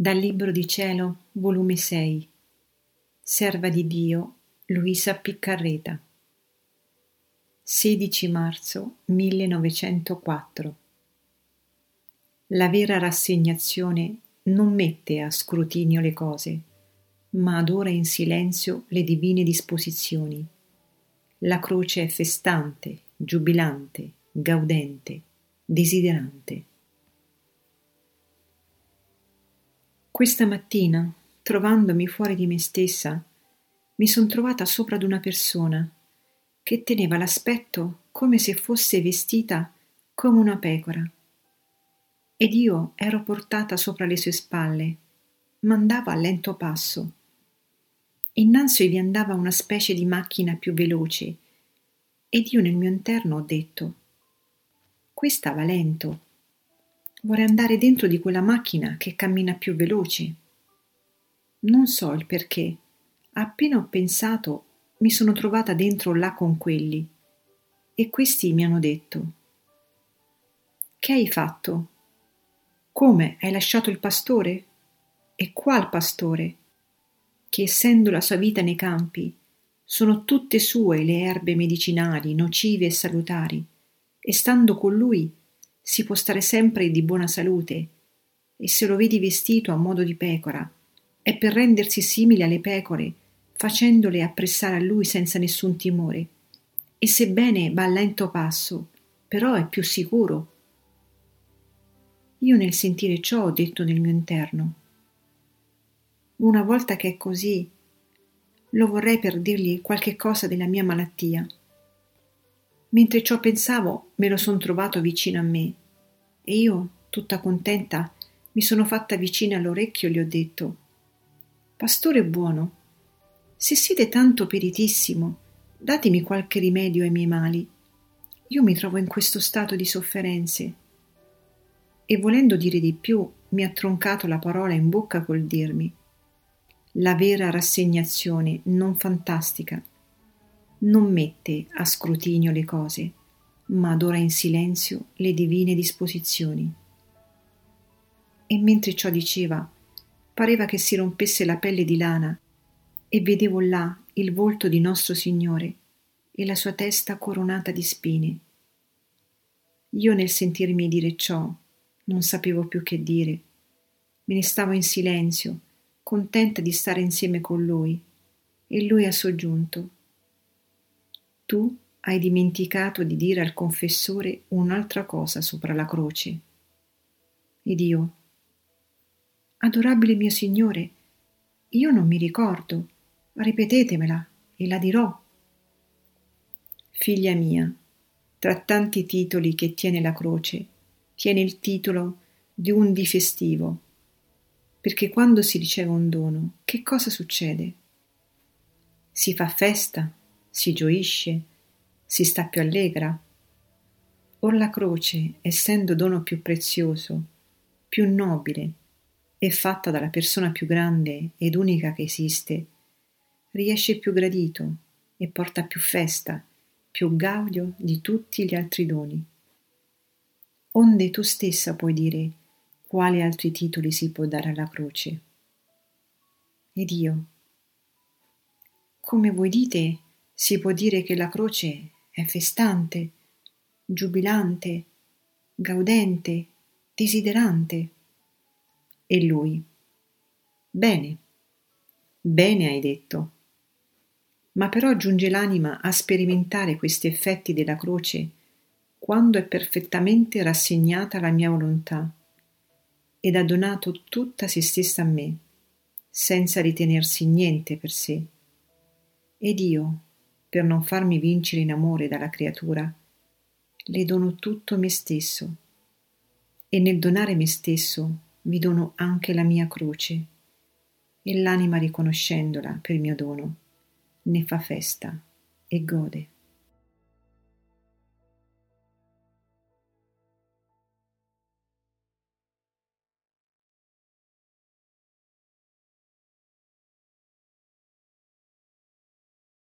Dal Libro di Cielo, volume 6 Serva di Dio, Luisa Piccarreta 16 marzo 1904 La vera rassegnazione non mette a scrutinio le cose, ma adora in silenzio le divine disposizioni. La croce è festante, giubilante, gaudente, desiderante. Questa mattina, trovandomi fuori di me stessa, mi son trovata sopra ad una persona che teneva l'aspetto come se fosse vestita come una pecora. Ed io ero portata sopra le sue spalle, ma andava a lento passo. Innanzi vi andava una specie di macchina più veloce, ed io nel mio interno ho detto: Qui stava lento Vorrei andare dentro di quella macchina che cammina più veloce. Non so il perché. Appena ho pensato, mi sono trovata dentro là con quelli. E questi mi hanno detto: Che hai fatto? Come hai lasciato il pastore? E qual pastore? Che essendo la sua vita nei campi, sono tutte sue le erbe medicinali, nocive e salutari, e stando con lui si può stare sempre di buona salute, e se lo vedi vestito a modo di pecora, è per rendersi simile alle pecore, facendole appressare a lui senza nessun timore. E sebbene va a lento passo, però è più sicuro. Io nel sentire ciò ho detto nel mio interno. Una volta che è così, lo vorrei per dirgli qualche cosa della mia malattia Mentre ciò pensavo, me lo son trovato vicino a me e io, tutta contenta, mi sono fatta vicina all'orecchio e gli ho detto: Pastore buono, se siete tanto peritissimo, datemi qualche rimedio ai miei mali. Io mi trovo in questo stato di sofferenze. E volendo dire di più, mi ha troncato la parola in bocca col dirmi: La vera rassegnazione non fantastica non mette a scrutinio le cose, ma adora in silenzio le divine disposizioni. E mentre ciò diceva, pareva che si rompesse la pelle di lana, e vedevo là il volto di nostro Signore e la sua testa coronata di spine. Io nel sentirmi dire ciò non sapevo più che dire. Me ne stavo in silenzio, contenta di stare insieme con lui, e lui ha soggiunto tu hai dimenticato di dire al confessore un'altra cosa sopra la croce. Ed io, adorabile mio Signore, io non mi ricordo, ripetetemela e la dirò. Figlia mia, tra tanti titoli che tiene la croce, tiene il titolo di un di festivo, perché quando si riceve un dono, che cosa succede? Si fa festa, si gioisce, si sta più allegra. Or la croce, essendo dono più prezioso, più nobile e fatta dalla persona più grande ed unica che esiste, riesce più gradito e porta più festa, più gaudio di tutti gli altri doni. Onde tu stessa puoi dire quali altri titoli si può dare alla croce. Ed io, come voi dite, si può dire che la croce è festante, giubilante, gaudente, desiderante. E lui. Bene, bene hai detto. Ma però giunge l'anima a sperimentare questi effetti della croce quando è perfettamente rassegnata alla mia volontà ed ha donato tutta se stessa a me, senza ritenersi niente per sé. Ed io, per non farmi vincere in amore dalla creatura, le dono tutto me stesso. E nel donare me stesso vi dono anche la mia croce. E l'anima riconoscendola per mio dono ne fa festa e gode.